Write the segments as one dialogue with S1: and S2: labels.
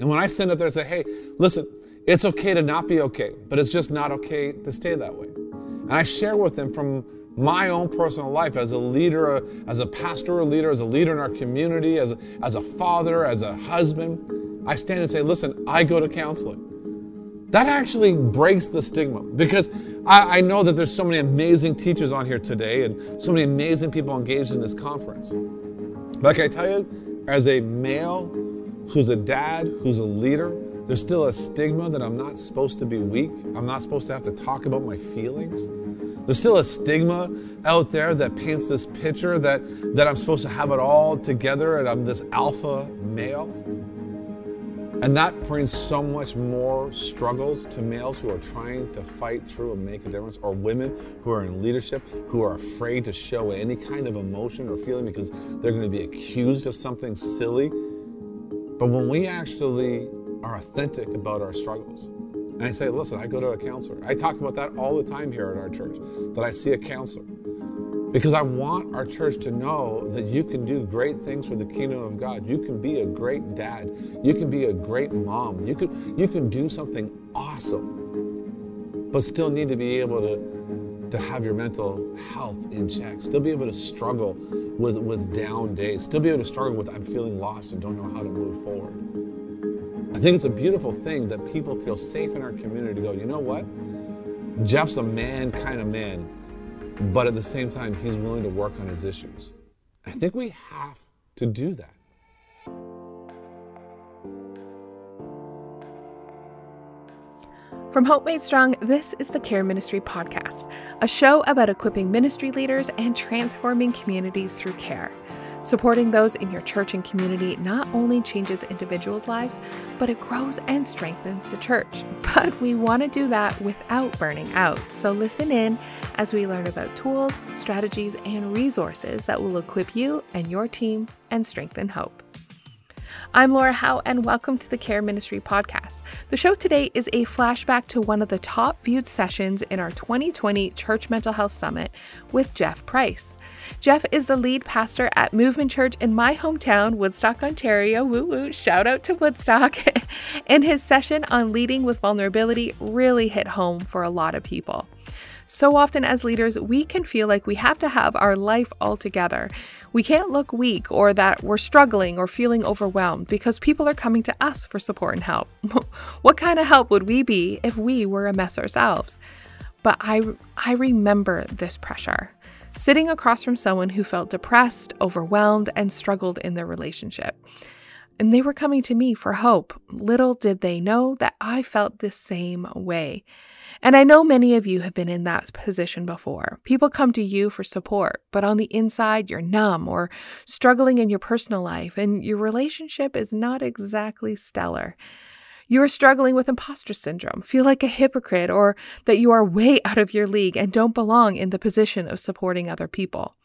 S1: And when I stand up there and say, hey, listen, it's okay to not be okay, but it's just not okay to stay that way. And I share with them from my own personal life as a leader, as a pastoral leader, as a leader in our community, as a, as a father, as a husband. I stand and say, listen, I go to counseling. That actually breaks the stigma because I, I know that there's so many amazing teachers on here today and so many amazing people engaged in this conference. But can I tell you, as a male who's a dad, who's a leader, there's still a stigma that I'm not supposed to be weak. I'm not supposed to have to talk about my feelings. There's still a stigma out there that paints this picture that, that I'm supposed to have it all together and I'm this alpha male. And that brings so much more struggles to males who are trying to fight through and make a difference, or women who are in leadership who are afraid to show any kind of emotion or feeling because they're going to be accused of something silly. But when we actually are authentic about our struggles, and I say, listen, I go to a counselor. I talk about that all the time here at our church, that I see a counselor. Because I want our church to know that you can do great things for the kingdom of God. You can be a great dad. You can be a great mom. You can, you can do something awesome, but still need to be able to, to have your mental health in check. Still be able to struggle with, with down days. Still be able to struggle with, I'm feeling lost and don't know how to move forward. I think it's a beautiful thing that people feel safe in our community to go, you know what? Jeff's a man kind of man, but at the same time, he's willing to work on his issues. I think we have to do that.
S2: From Hope Made Strong, this is the Care Ministry Podcast, a show about equipping ministry leaders and transforming communities through care. Supporting those in your church and community not only changes individuals' lives, but it grows and strengthens the church. But we want to do that without burning out. So listen in as we learn about tools, strategies, and resources that will equip you and your team and strengthen hope. I'm Laura Howe, and welcome to the Care Ministry Podcast. The show today is a flashback to one of the top viewed sessions in our 2020 Church Mental Health Summit with Jeff Price. Jeff is the lead pastor at Movement Church in my hometown, Woodstock, Ontario. Woo woo, shout out to Woodstock. and his session on leading with vulnerability really hit home for a lot of people. So often, as leaders, we can feel like we have to have our life all together. We can't look weak or that we're struggling or feeling overwhelmed because people are coming to us for support and help. what kind of help would we be if we were a mess ourselves? But I, I remember this pressure sitting across from someone who felt depressed, overwhelmed, and struggled in their relationship. And they were coming to me for hope. Little did they know that I felt the same way. And I know many of you have been in that position before. People come to you for support, but on the inside, you're numb or struggling in your personal life, and your relationship is not exactly stellar. You are struggling with imposter syndrome, feel like a hypocrite, or that you are way out of your league and don't belong in the position of supporting other people.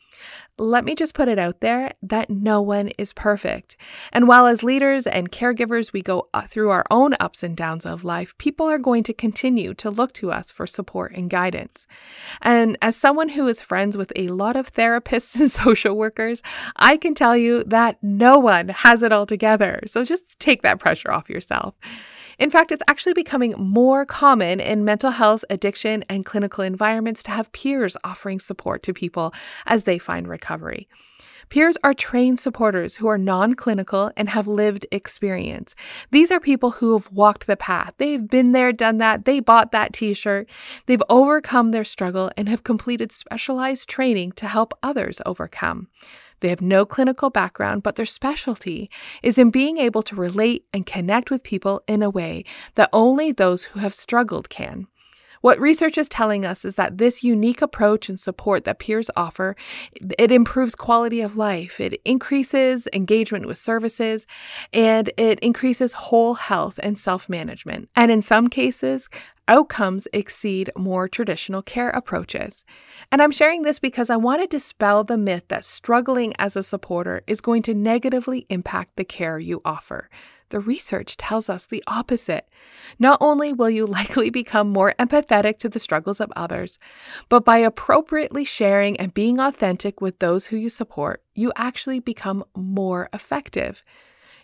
S2: Let me just put it out there that no one is perfect. And while as leaders and caregivers we go uh, through our own ups and downs of life, people are going to continue to look to us for support and guidance. And as someone who is friends with a lot of therapists and social workers, I can tell you that no one has it all together. So just take that pressure off yourself. In fact, it's actually becoming more common in mental health, addiction, and clinical environments to have peers offering support to people as they find recovery. Peers are trained supporters who are non clinical and have lived experience. These are people who have walked the path. They've been there, done that. They bought that t shirt. They've overcome their struggle and have completed specialized training to help others overcome. They have no clinical background, but their specialty is in being able to relate and connect with people in a way that only those who have struggled can. What research is telling us is that this unique approach and support that peers offer, it improves quality of life, it increases engagement with services, and it increases whole health and self-management. And in some cases, outcomes exceed more traditional care approaches. And I'm sharing this because I want to dispel the myth that struggling as a supporter is going to negatively impact the care you offer. The research tells us the opposite. Not only will you likely become more empathetic to the struggles of others, but by appropriately sharing and being authentic with those who you support, you actually become more effective.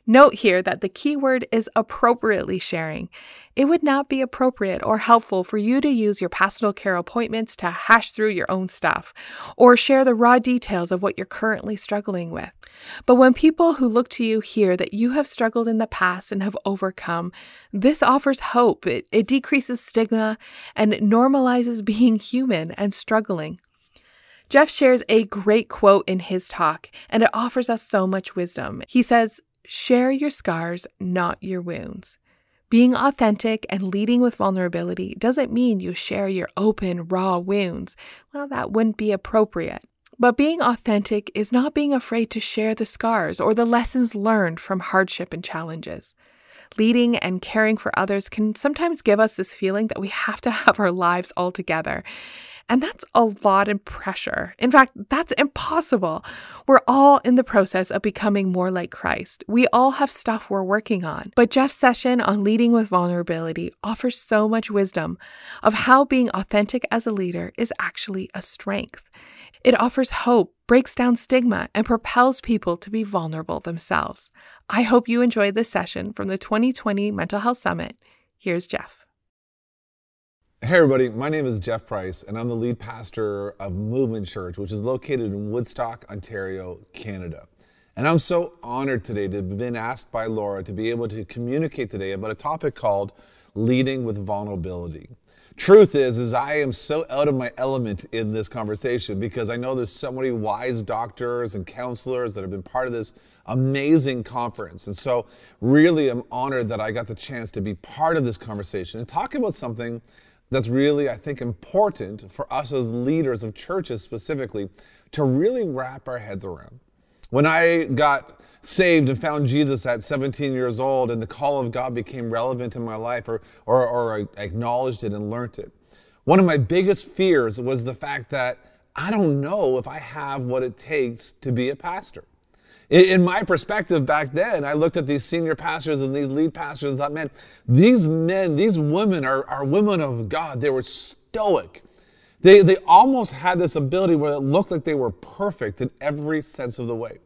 S2: Note here that the key word is appropriately sharing. It would not be appropriate or helpful for you to use your pastoral care appointments to hash through your own stuff or share the raw details of what you're currently struggling with. But when people who look to you hear that you have struggled in the past and have overcome, this offers hope. It, it decreases stigma and it normalizes being human and struggling. Jeff shares a great quote in his talk, and it offers us so much wisdom. He says, Share your scars, not your wounds. Being authentic and leading with vulnerability doesn't mean you share your open, raw wounds. Well, that wouldn't be appropriate. But being authentic is not being afraid to share the scars or the lessons learned from hardship and challenges. Leading and caring for others can sometimes give us this feeling that we have to have our lives all together. And that's a lot of pressure. In fact, that's impossible. We're all in the process of becoming more like Christ. We all have stuff we're working on. But Jeff's session on leading with vulnerability offers so much wisdom of how being authentic as a leader is actually a strength. It offers hope, breaks down stigma, and propels people to be vulnerable themselves. I hope you enjoyed this session from the 2020 Mental Health Summit. Here's Jeff.
S1: Hey, everybody, my name is Jeff Price, and I'm the lead pastor of Movement Church, which is located in Woodstock, Ontario, Canada. And I'm so honored today to have been asked by Laura to be able to communicate today about a topic called leading with vulnerability. Truth is, is I am so out of my element in this conversation because I know there's so many wise doctors and counselors that have been part of this amazing conference. And so really I'm honored that I got the chance to be part of this conversation and talk about something that's really, I think, important for us as leaders of churches specifically to really wrap our heads around. When I got saved and found Jesus at 17 years old and the call of God became relevant in my life or, or, or I acknowledged it and learned it, one of my biggest fears was the fact that I don't know if I have what it takes to be a pastor. In my perspective back then, I looked at these senior pastors and these lead pastors and thought, man, these men, these women are, are women of God. They were stoic. They, they almost had this ability where it looked like they were perfect in every sense of the way.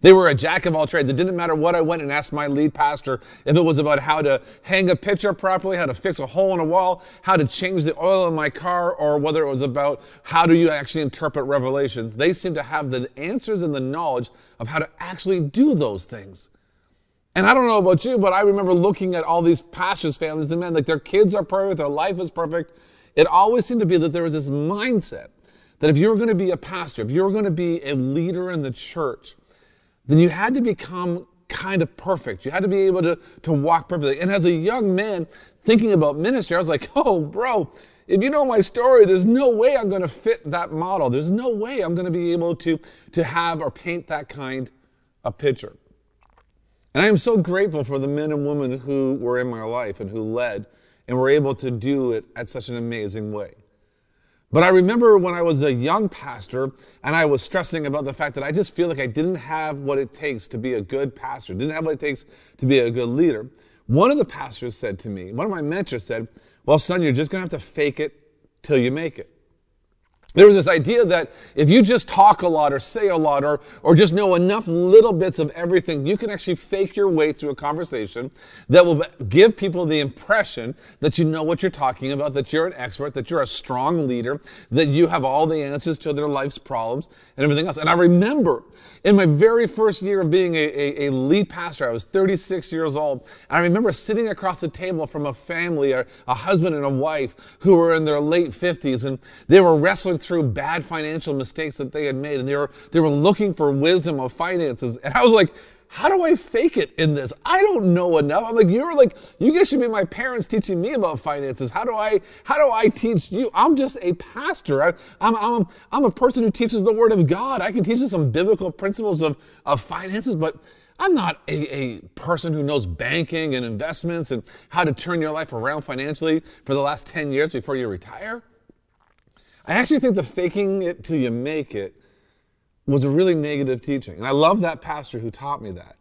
S1: They were a jack of all trades. It didn't matter what I went and asked my lead pastor if it was about how to hang a picture properly, how to fix a hole in a wall, how to change the oil in my car, or whether it was about how do you actually interpret revelations. They seemed to have the answers and the knowledge of how to actually do those things. And I don't know about you, but I remember looking at all these pastors' families, the men, like their kids are perfect, their life is perfect. It always seemed to be that there was this mindset that if you were going to be a pastor, if you were going to be a leader in the church, then you had to become kind of perfect. You had to be able to, to walk perfectly. And as a young man thinking about ministry, I was like, oh, bro, if you know my story, there's no way I'm going to fit that model. There's no way I'm going to be able to, to have or paint that kind of picture. And I am so grateful for the men and women who were in my life and who led and were able to do it at such an amazing way. But I remember when I was a young pastor and I was stressing about the fact that I just feel like I didn't have what it takes to be a good pastor, didn't have what it takes to be a good leader. One of the pastors said to me, one of my mentors said, Well, son, you're just going to have to fake it till you make it. There was this idea that if you just talk a lot or say a lot or, or just know enough little bits of everything, you can actually fake your way through a conversation that will give people the impression that you know what you're talking about, that you're an expert, that you're a strong leader, that you have all the answers to their life's problems and everything else. And I remember in my very first year of being a, a, a lead pastor, I was 36 years old. And I remember sitting across the table from a family, a, a husband and a wife who were in their late 50s, and they were wrestling through bad financial mistakes that they had made. And they were, they were looking for wisdom of finances. And I was like, how do I fake it in this? I don't know enough. I'm like, you're like, you guys should be my parents teaching me about finances. How do I, how do I teach you? I'm just a pastor. I, am I'm, I'm, a person who teaches the word of God. I can teach you some biblical principles of, of finances, but I'm not a, a person who knows banking and investments and how to turn your life around financially for the last 10 years before you retire. I actually think the faking it till you make it was a really negative teaching. And I love that pastor who taught me that.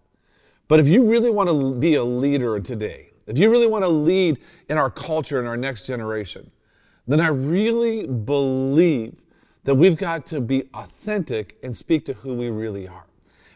S1: But if you really want to be a leader today, if you really want to lead in our culture and our next generation, then I really believe that we've got to be authentic and speak to who we really are.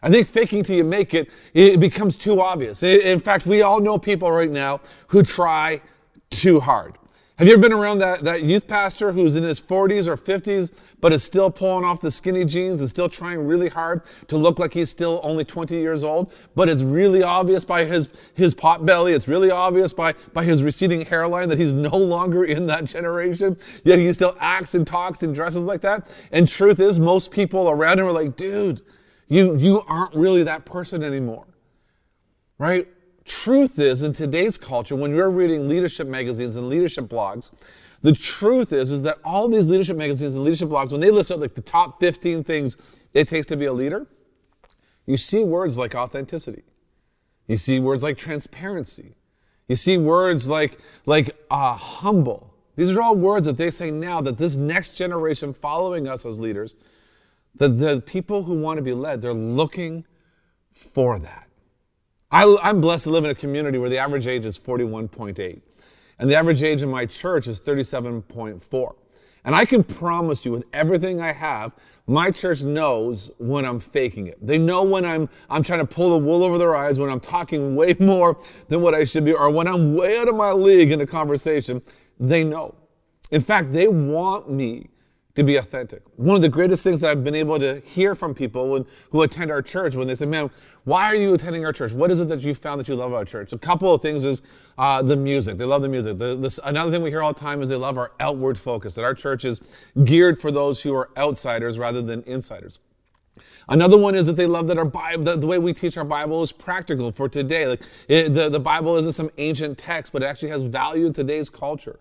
S1: I think faking till you make it, it becomes too obvious. In fact, we all know people right now who try too hard. Have you ever been around that, that youth pastor who's in his 40s or 50s, but is still pulling off the skinny jeans and still trying really hard to look like he's still only 20 years old? But it's really obvious by his, his pot belly, it's really obvious by, by his receding hairline that he's no longer in that generation, yet he still acts and talks and dresses like that. And truth is, most people around him are like, dude, you, you aren't really that person anymore. Right? Truth is, in today's culture, when you're reading leadership magazines and leadership blogs, the truth is, is that all these leadership magazines and leadership blogs, when they list out like the top 15 things it takes to be a leader, you see words like authenticity. You see words like transparency. You see words like, like uh, humble. These are all words that they say now that this next generation following us as leaders, that the people who want to be led, they're looking for that. I, am blessed to live in a community where the average age is 41.8, and the average age in my church is 37.4. And I can promise you, with everything I have, my church knows when I'm faking it. They know when I'm, I'm trying to pull the wool over their eyes, when I'm talking way more than what I should be, or when I'm way out of my league in a conversation. They know. In fact, they want me to be authentic. One of the greatest things that I've been able to hear from people when, who attend our church when they say, man, why are you attending our church? What is it that you found that you love about church? A couple of things is uh, the music. They love the music. The, this, another thing we hear all the time is they love our outward focus, that our church is geared for those who are outsiders rather than insiders. Another one is that they love that our Bible, the, the way we teach our Bible is practical for today. Like it, the, the Bible isn't some ancient text, but it actually has value in today's culture.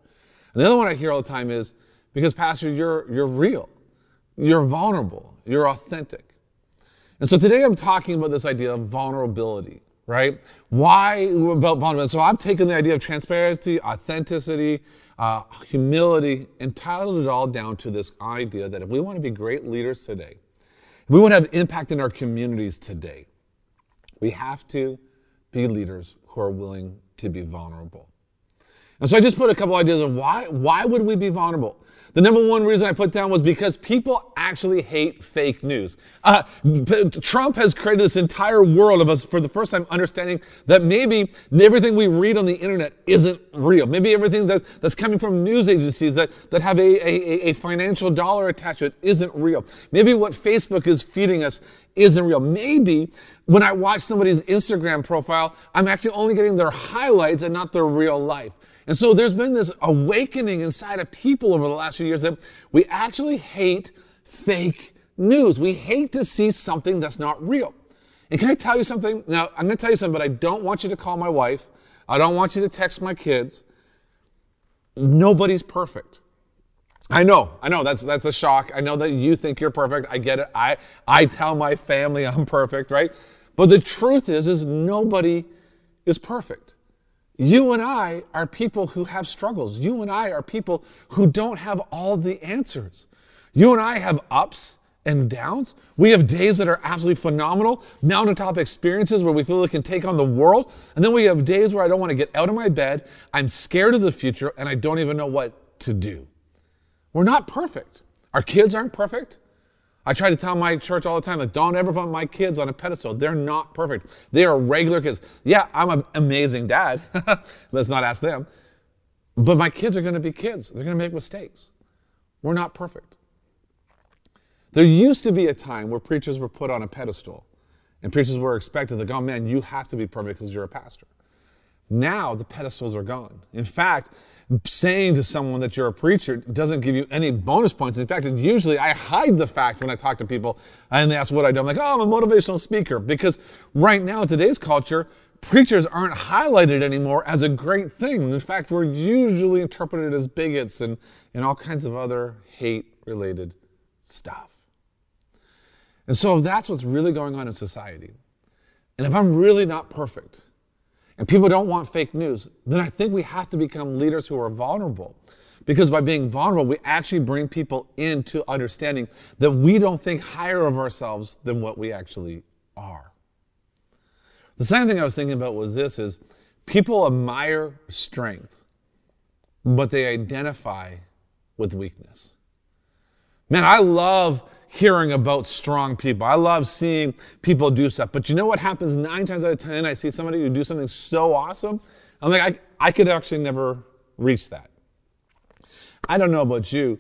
S1: And the other one I hear all the time is, because, Pastor, you're, you're real, you're vulnerable, you're authentic. And so today I'm talking about this idea of vulnerability, right? Why about vulnerability? So I've taken the idea of transparency, authenticity, uh, humility, and titled it all down to this idea that if we want to be great leaders today, if we want to have impact in our communities today, we have to be leaders who are willing to be vulnerable. And so I just put a couple ideas of why, why would we be vulnerable? The number one reason I put down was because people actually hate fake news. Uh, Trump has created this entire world of us for the first time understanding that maybe everything we read on the internet isn't real. Maybe everything that, that's coming from news agencies that, that have a, a, a financial dollar attached to it isn't real. Maybe what Facebook is feeding us isn't real. Maybe when I watch somebody's Instagram profile, I'm actually only getting their highlights and not their real life. And so there's been this awakening inside of people over the last few years that we actually hate fake news. We hate to see something that's not real. And can I tell you something? Now, I'm going to tell you something, but I don't want you to call my wife. I don't want you to text my kids. Nobody's perfect. I know, I know that's that's a shock. I know that you think you're perfect. I get it. I I tell my family I'm perfect, right? But the truth is is nobody is perfect. You and I are people who have struggles. You and I are people who don't have all the answers. You and I have ups and downs. We have days that are absolutely phenomenal, mountaintop experiences where we feel we can take on the world. And then we have days where I don't want to get out of my bed, I'm scared of the future, and I don't even know what to do. We're not perfect. Our kids aren't perfect. I try to tell my church all the time, like, don't ever put my kids on a pedestal. They're not perfect. They are regular kids. Yeah, I'm an amazing dad. Let's not ask them. But my kids are going to be kids. They're going to make mistakes. We're not perfect. There used to be a time where preachers were put on a pedestal and preachers were expected to go, oh, man, you have to be perfect because you're a pastor. Now the pedestals are gone. In fact, saying to someone that you're a preacher doesn't give you any bonus points. In fact, usually I hide the fact when I talk to people and they ask what I do. I'm like, oh, I'm a motivational speaker. Because right now in today's culture, preachers aren't highlighted anymore as a great thing. In fact, we're usually interpreted as bigots and, and all kinds of other hate related stuff. And so that's what's really going on in society, and if I'm really not perfect, and people don't want fake news, then I think we have to become leaders who are vulnerable. Because by being vulnerable, we actually bring people into understanding that we don't think higher of ourselves than what we actually are. The second thing I was thinking about was this is people admire strength, but they identify with weakness. Man, I love hearing about strong people. I love seeing people do stuff. But you know what happens nine times out of 10? I see somebody who do something so awesome. I'm like, I, I could actually never reach that. I don't know about you,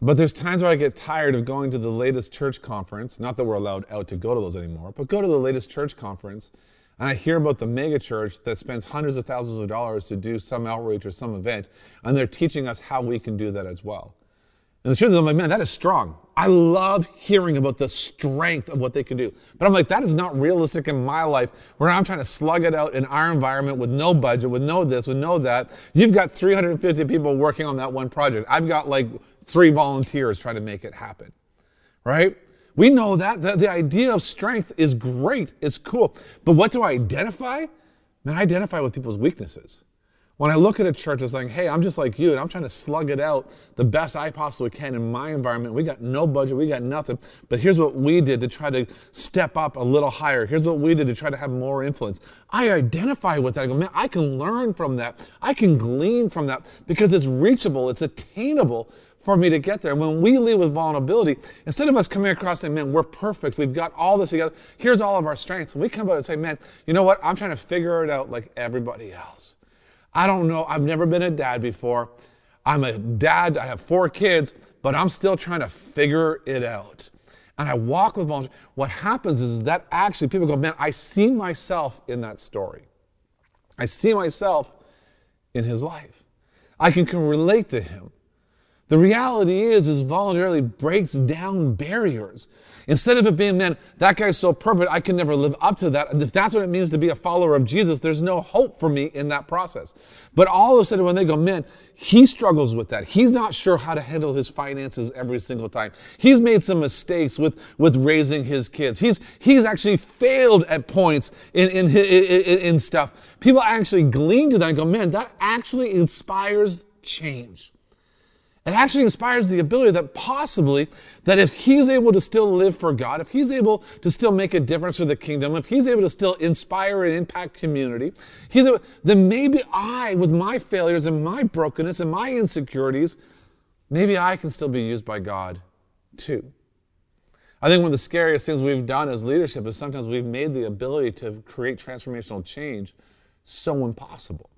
S1: but there's times where I get tired of going to the latest church conference. Not that we're allowed out to go to those anymore, but go to the latest church conference and I hear about the mega church that spends hundreds of thousands of dollars to do some outreach or some event, and they're teaching us how we can do that as well. And the truth is, I'm like, man, that is strong. I love hearing about the strength of what they can do. But I'm like, that is not realistic in my life where I'm trying to slug it out in our environment with no budget, with no this, with no that. You've got 350 people working on that one project. I've got like three volunteers trying to make it happen. Right? We know that. The, the idea of strength is great, it's cool. But what do I identify? Man, I identify with people's weaknesses. When I look at a church, it's like, hey, I'm just like you, and I'm trying to slug it out the best I possibly can in my environment. We got no budget, we got nothing. But here's what we did to try to step up a little higher. Here's what we did to try to have more influence. I identify with that. I go, man, I can learn from that. I can glean from that because it's reachable, it's attainable for me to get there. When we lead with vulnerability, instead of us coming across saying, man, we're perfect, we've got all this together, here's all of our strengths. When we come out and say, man, you know what? I'm trying to figure it out like everybody else. I don't know. I've never been a dad before. I'm a dad, I have four kids, but I'm still trying to figure it out. And I walk with vulnerability. What happens is that actually people go, man, I see myself in that story. I see myself in his life. I can, can relate to him. The reality is, is voluntarily breaks down barriers. Instead of it being, man, that guy's so perfect, I can never live up to that. If that's what it means to be a follower of Jesus, there's no hope for me in that process. But all of a sudden, when they go, man, he struggles with that. He's not sure how to handle his finances every single time. He's made some mistakes with, with raising his kids. He's, he's actually failed at points in, in, in, in stuff. People actually glean to that and go, man, that actually inspires change. It actually inspires the ability that possibly that if he's able to still live for God, if he's able to still make a difference for the kingdom, if he's able to still inspire and impact community, he's able, then maybe I, with my failures and my brokenness and my insecurities, maybe I can still be used by God too. I think one of the scariest things we've done as leadership is sometimes we've made the ability to create transformational change so impossible.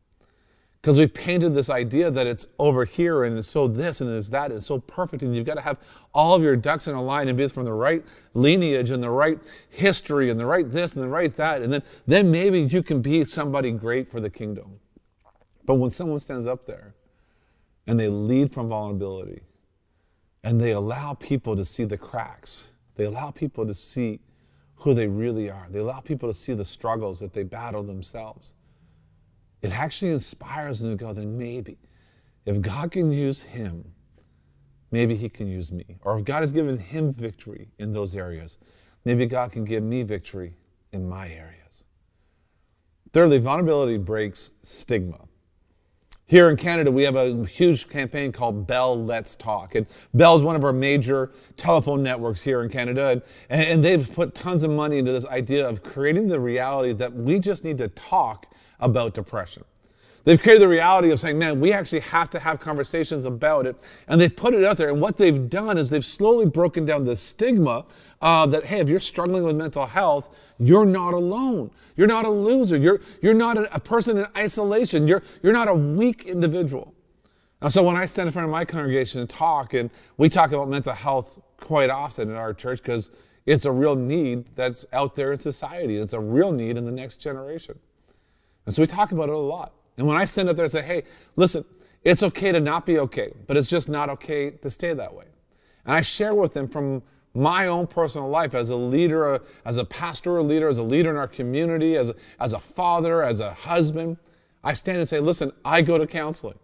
S1: Because we've painted this idea that it's over here and it's so this and it's that, and it's so perfect, and you've got to have all of your ducks in a line and be from the right lineage and the right history and the right this and the right that, and then, then maybe you can be somebody great for the kingdom. But when someone stands up there and they lead from vulnerability and they allow people to see the cracks, they allow people to see who they really are, they allow people to see the struggles that they battle themselves it actually inspires them to go, then maybe if God can use him, maybe he can use me. Or if God has given him victory in those areas, maybe God can give me victory in my areas. Thirdly, vulnerability breaks stigma. Here in Canada, we have a huge campaign called Bell Let's Talk. And Bell is one of our major telephone networks here in Canada. And, and they've put tons of money into this idea of creating the reality that we just need to talk about depression. They've created the reality of saying, man, we actually have to have conversations about it. And they've put it out there. And what they've done is they've slowly broken down the stigma uh, that, hey, if you're struggling with mental health, you're not alone. You're not a loser. You're, you're not a, a person in isolation. You're, you're not a weak individual. And so when I stand in front of my congregation and talk, and we talk about mental health quite often in our church because it's a real need that's out there in society. It's a real need in the next generation. And so we talk about it a lot. And when I stand up there and say, hey, listen, it's okay to not be okay, but it's just not okay to stay that way. And I share with them from my own personal life as a leader, as a pastoral leader, as a leader in our community, as a, as a father, as a husband. I stand and say, listen, I go to counseling.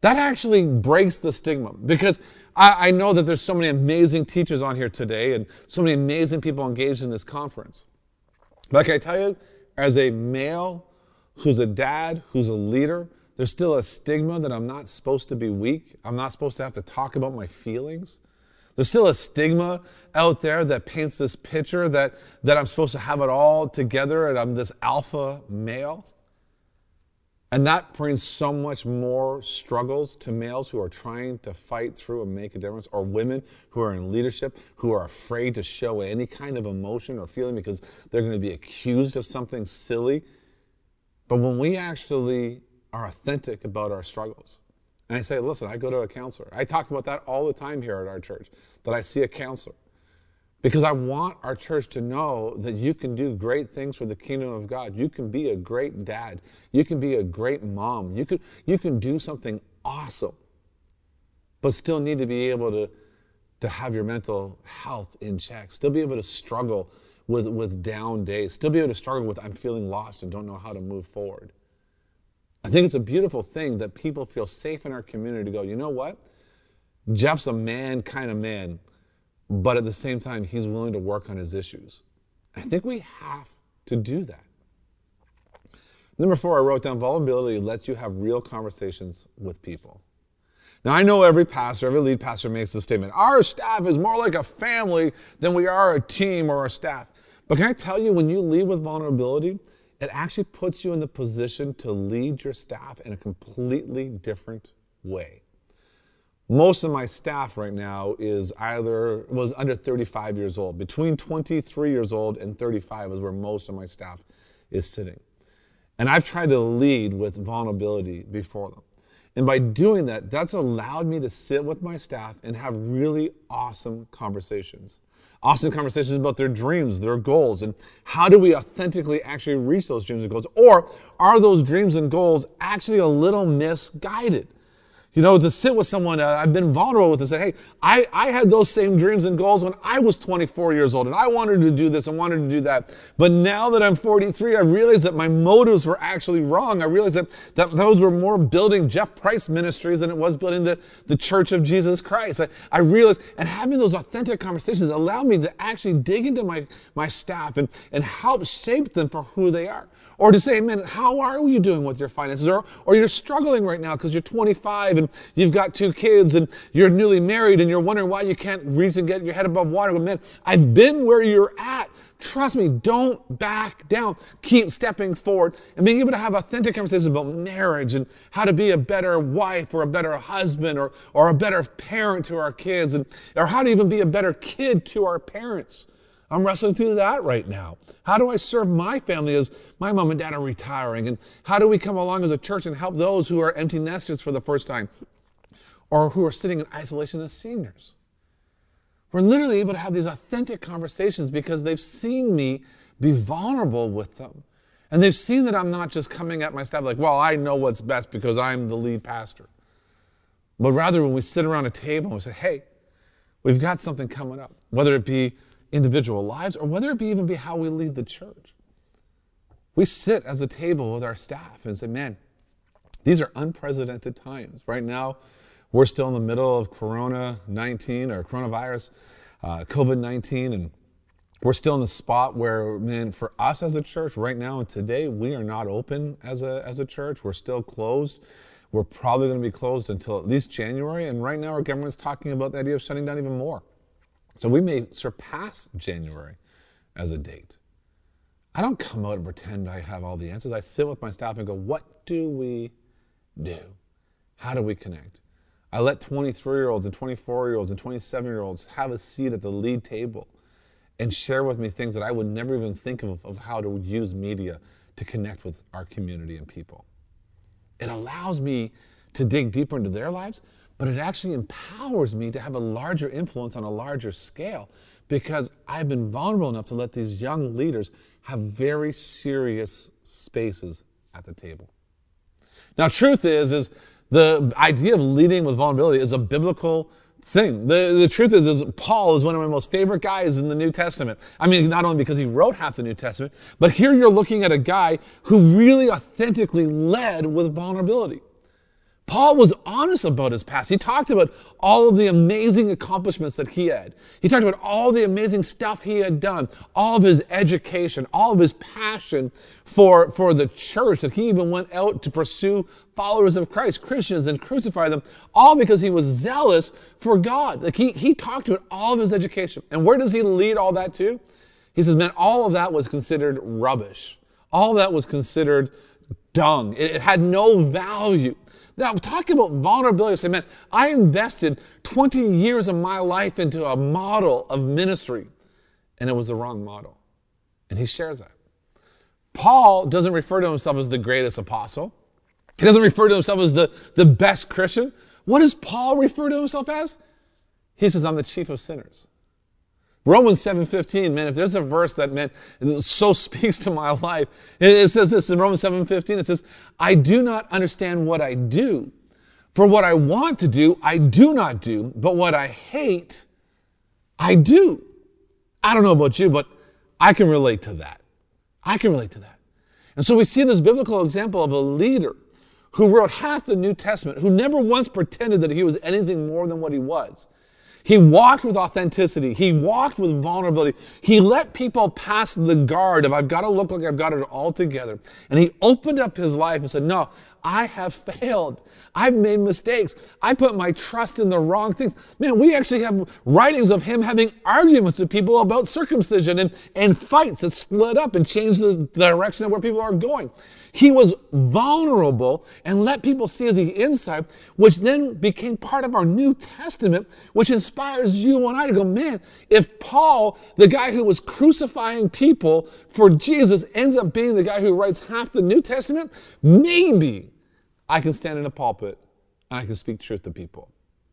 S1: That actually breaks the stigma because I, I know that there's so many amazing teachers on here today and so many amazing people engaged in this conference. But I tell you, as a male who's a dad, who's a leader, there's still a stigma that I'm not supposed to be weak. I'm not supposed to have to talk about my feelings. There's still a stigma out there that paints this picture that, that I'm supposed to have it all together and I'm this alpha male. And that brings so much more struggles to males who are trying to fight through and make a difference, or women who are in leadership who are afraid to show any kind of emotion or feeling because they're going to be accused of something silly. But when we actually are authentic about our struggles, and I say, listen, I go to a counselor. I talk about that all the time here at our church, that I see a counselor. Because I want our church to know that you can do great things for the kingdom of God. You can be a great dad. You can be a great mom. You can, you can do something awesome, but still need to be able to, to have your mental health in check, still be able to struggle with, with down days, still be able to struggle with, I'm feeling lost and don't know how to move forward. I think it's a beautiful thing that people feel safe in our community to go, you know what? Jeff's a man kind of man but at the same time, he's willing to work on his issues. I think we have to do that. Number four, I wrote down vulnerability lets you have real conversations with people. Now, I know every pastor, every lead pastor makes this statement our staff is more like a family than we are a team or a staff. But can I tell you, when you lead with vulnerability, it actually puts you in the position to lead your staff in a completely different way. Most of my staff right now is either was under 35 years old. Between 23 years old and 35 is where most of my staff is sitting. And i've tried to lead with vulnerability before them. And by doing that that's allowed me to sit with my staff and have really awesome conversations awesome conversations about their dreams their goals and how do we authentically actually reach those dreams and goals? Or are those dreams and goals actually a little misguided you know, to sit with someone, uh, I've been vulnerable with say, hey, I, I had those same dreams and goals when I was 24 years old and I wanted to do this and wanted to do that. But now that I'm 43, I realize that my motives were actually wrong. I realized that, that those were more building Jeff Price ministries than it was building the, the church of Jesus Christ. I, I realized, and having those authentic conversations allowed me to actually dig into my, my staff and, and help shape them for who they are. Or to say, man, how are you doing with your finances? Or, or you're struggling right now because you're 25 and you've got two kids and you're newly married and you're wondering why you can't reach and get your head above water. But man, I've been where you're at. Trust me, don't back down. Keep stepping forward and being able to have authentic conversations about marriage and how to be a better wife or a better husband or, or a better parent to our kids and, or how to even be a better kid to our parents. I'm wrestling through that right now. How do I serve my family as my mom and dad are retiring? And how do we come along as a church and help those who are empty nesters for the first time or who are sitting in isolation as seniors? We're literally able to have these authentic conversations because they've seen me be vulnerable with them. And they've seen that I'm not just coming at my staff like, well, I know what's best because I'm the lead pastor. But rather, when we sit around a table and we say, hey, we've got something coming up, whether it be individual lives or whether it be even be how we lead the church. We sit as a table with our staff and say, man, these are unprecedented times. Right now, we're still in the middle of Corona 19 or coronavirus, uh, COVID 19, and we're still in the spot where, man, for us as a church right now and today, we are not open as a, as a church. We're still closed. We're probably going to be closed until at least January. And right now, our government's talking about the idea of shutting down even more. So we may surpass January as a date. I don't come out and pretend I have all the answers. I sit with my staff and go, what do we do? How do we connect? I let 23 year olds and 24 year olds and 27 year olds have a seat at the lead table and share with me things that I would never even think of, of how to use media to connect with our community and people. It allows me to dig deeper into their lives, but it actually empowers me to have a larger influence on a larger scale because I've been vulnerable enough to let these young leaders have very serious spaces at the table. Now, truth is, is the idea of leading with vulnerability is a biblical thing. The, the truth is, is Paul is one of my most favorite guys in the New Testament. I mean, not only because he wrote half the New Testament, but here you're looking at a guy who really authentically led with vulnerability. Paul was honest about his past. He talked about all of the amazing accomplishments that he had. He talked about all the amazing stuff he had done, all of his education, all of his passion for, for the church, that he even went out to pursue followers of Christ, Christians, and crucify them, all because he was zealous for God. Like he, he talked about all of his education. And where does he lead all that to? He says, man, all of that was considered rubbish. All that was considered dung. It, it had no value. Now, talking about vulnerability, say, man, I invested 20 years of my life into a model of ministry, and it was the wrong model. And he shares that. Paul doesn't refer to himself as the greatest apostle. He doesn't refer to himself as the, the best Christian. What does Paul refer to himself as? He says, I'm the chief of sinners. Romans 7.15, man, if there's a verse that, man, so speaks to my life, it says this in Romans 7.15, it says, I do not understand what I do. For what I want to do, I do not do, but what I hate, I do. I don't know about you, but I can relate to that. I can relate to that. And so we see this biblical example of a leader who wrote half the New Testament, who never once pretended that he was anything more than what he was. He walked with authenticity. He walked with vulnerability. He let people pass the guard of, I've got to look like I've got it all together. And he opened up his life and said, No, I have failed. I've made mistakes. I put my trust in the wrong things. Man, we actually have writings of him having arguments with people about circumcision and, and fights that split up and changed the direction of where people are going. He was vulnerable and let people see the inside, which then became part of our New Testament, which inspires you and I to go, man, if Paul, the guy who was crucifying people for Jesus, ends up being the guy who writes half the New Testament, maybe I can stand in a pulpit and I can speak truth to people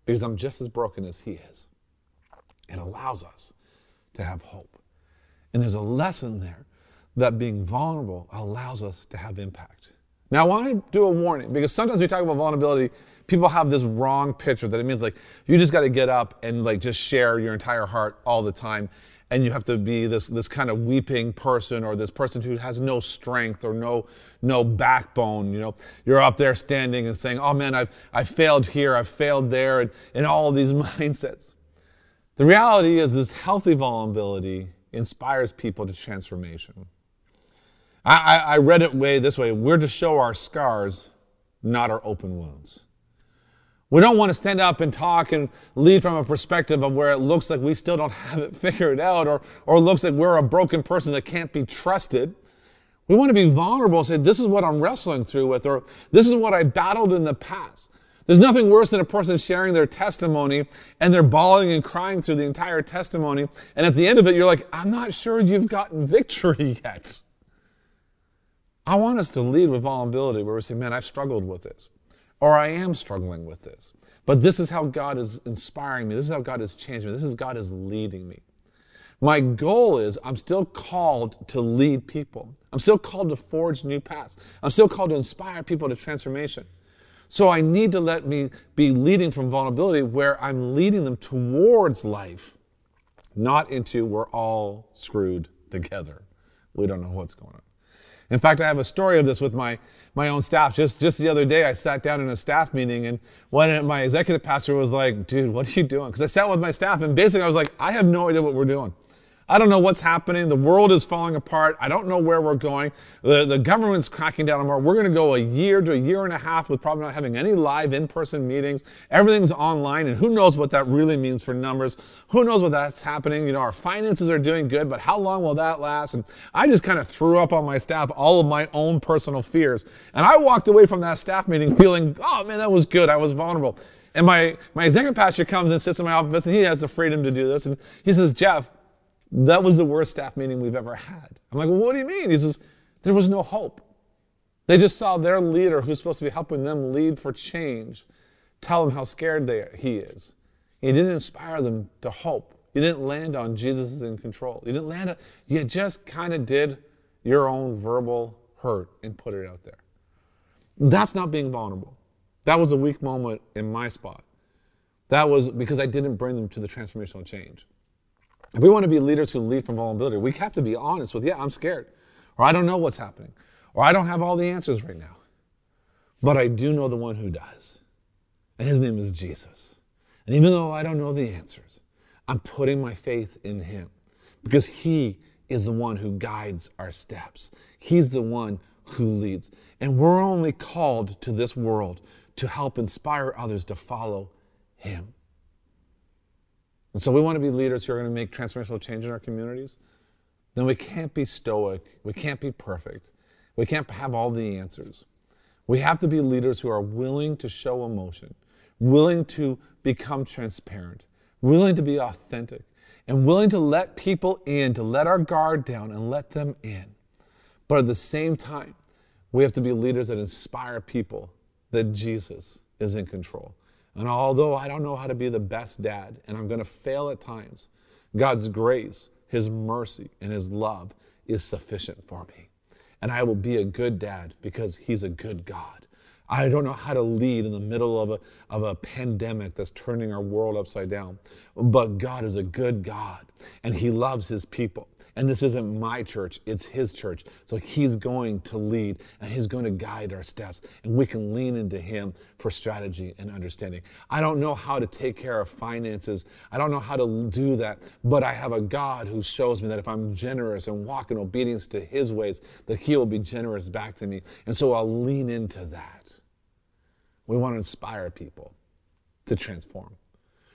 S1: because I'm just as broken as he is. It allows us to have hope. And there's a lesson there that being vulnerable allows us to have impact. Now, I want to do a warning because sometimes we talk about vulnerability, people have this wrong picture that it means like you just got to get up and like just share your entire heart all the time and you have to be this this kind of weeping person or this person who has no strength or no no backbone you know? You're up there standing and saying oh man i've i failed here i've failed there and, and all these mindsets. The reality is this healthy vulnerability inspires people to transformation. I, I, I read it way this way we're to show our scars not our open wounds we don't want to stand up and talk and lead from a perspective of where it looks like we still don't have it figured out or, or looks like we're a broken person that can't be trusted. We want to be vulnerable and say, This is what I'm wrestling through with, or this is what I battled in the past. There's nothing worse than a person sharing their testimony and they're bawling and crying through the entire testimony. And at the end of it, you're like, I'm not sure you've gotten victory yet. I want us to lead with vulnerability where we say, Man, I've struggled with this or I am struggling with this. But this is how God is inspiring me. This is how God is changing me. This is God is leading me. My goal is I'm still called to lead people. I'm still called to forge new paths. I'm still called to inspire people to transformation. So I need to let me be leading from vulnerability where I'm leading them towards life, not into we're all screwed together. We don't know what's going on. In fact, I have a story of this with my my own staff. Just just the other day, I sat down in a staff meeting, and one my executive pastor was like, "Dude, what are you doing?" Because I sat with my staff, and basically, I was like, "I have no idea what we're doing." I don't know what's happening. The world is falling apart. I don't know where we're going. The, the government's cracking down on more. We're going to go a year to a year and a half with probably not having any live in person meetings. Everything's online, and who knows what that really means for numbers. Who knows what that's happening? You know, our finances are doing good, but how long will that last? And I just kind of threw up on my staff all of my own personal fears. And I walked away from that staff meeting feeling, oh man, that was good. I was vulnerable. And my, my executive pastor comes and sits in my office, and he has the freedom to do this. And he says, Jeff, that was the worst staff meeting we've ever had. I'm like, well, what do you mean? He says, there was no hope. They just saw their leader, who's supposed to be helping them lead for change, tell them how scared they, he is. He didn't inspire them to hope. You didn't land on Jesus is in control. You didn't land on, you just kind of did your own verbal hurt and put it out there. That's not being vulnerable. That was a weak moment in my spot. That was because I didn't bring them to the transformational change. If we want to be leaders who lead from vulnerability, we have to be honest with, yeah, I'm scared, or I don't know what's happening, or I don't have all the answers right now. But I do know the one who does. And his name is Jesus. And even though I don't know the answers, I'm putting my faith in him because he is the one who guides our steps. He's the one who leads. And we're only called to this world to help inspire others to follow him. And so we want to be leaders who are going to make transformational change in our communities. Then we can't be stoic. We can't be perfect. We can't have all the answers. We have to be leaders who are willing to show emotion, willing to become transparent, willing to be authentic, and willing to let people in, to let our guard down and let them in. But at the same time, we have to be leaders that inspire people that Jesus is in control. And although I don't know how to be the best dad, and I'm going to fail at times, God's grace, His mercy, and His love is sufficient for me. And I will be a good dad because He's a good God. I don't know how to lead in the middle of a, of a pandemic that's turning our world upside down. But God is a good God, and He loves His people. And this isn't my church, it's his church. So he's going to lead and he's going to guide our steps. And we can lean into him for strategy and understanding. I don't know how to take care of finances, I don't know how to do that, but I have a God who shows me that if I'm generous and walk in obedience to his ways, that he will be generous back to me. And so I'll lean into that. We want to inspire people to transform.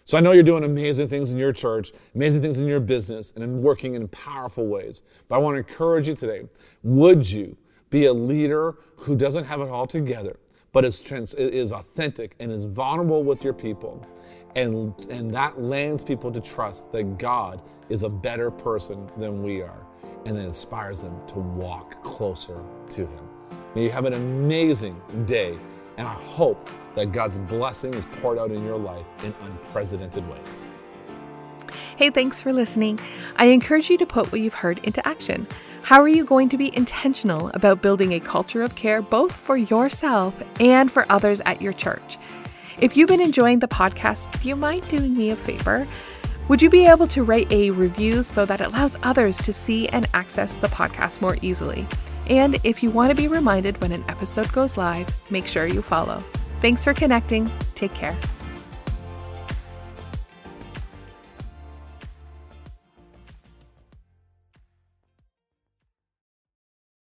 S1: So I know you're doing amazing things in your church, amazing things in your business, and in working in powerful ways. But I want to encourage you today would you be a leader who doesn't have it all together, but is, trans- is authentic and is vulnerable with your people? And, and that lands people to trust that God is a better person than we are, and then inspires them to walk closer to Him. May you have an amazing day, and I hope that God's blessing is poured out in your life in unprecedented ways.
S2: Hey, thanks for listening. I encourage you to put what you've heard into action. How are you going to be intentional about building a culture of care both for yourself and for others at your church? If you've been enjoying the podcast, do you mind doing me a favor? Would you be able to write a review so that it allows others to see and access the podcast more easily? And if you want to be reminded when an episode goes live, make sure you follow. Thanks for connecting. Take care.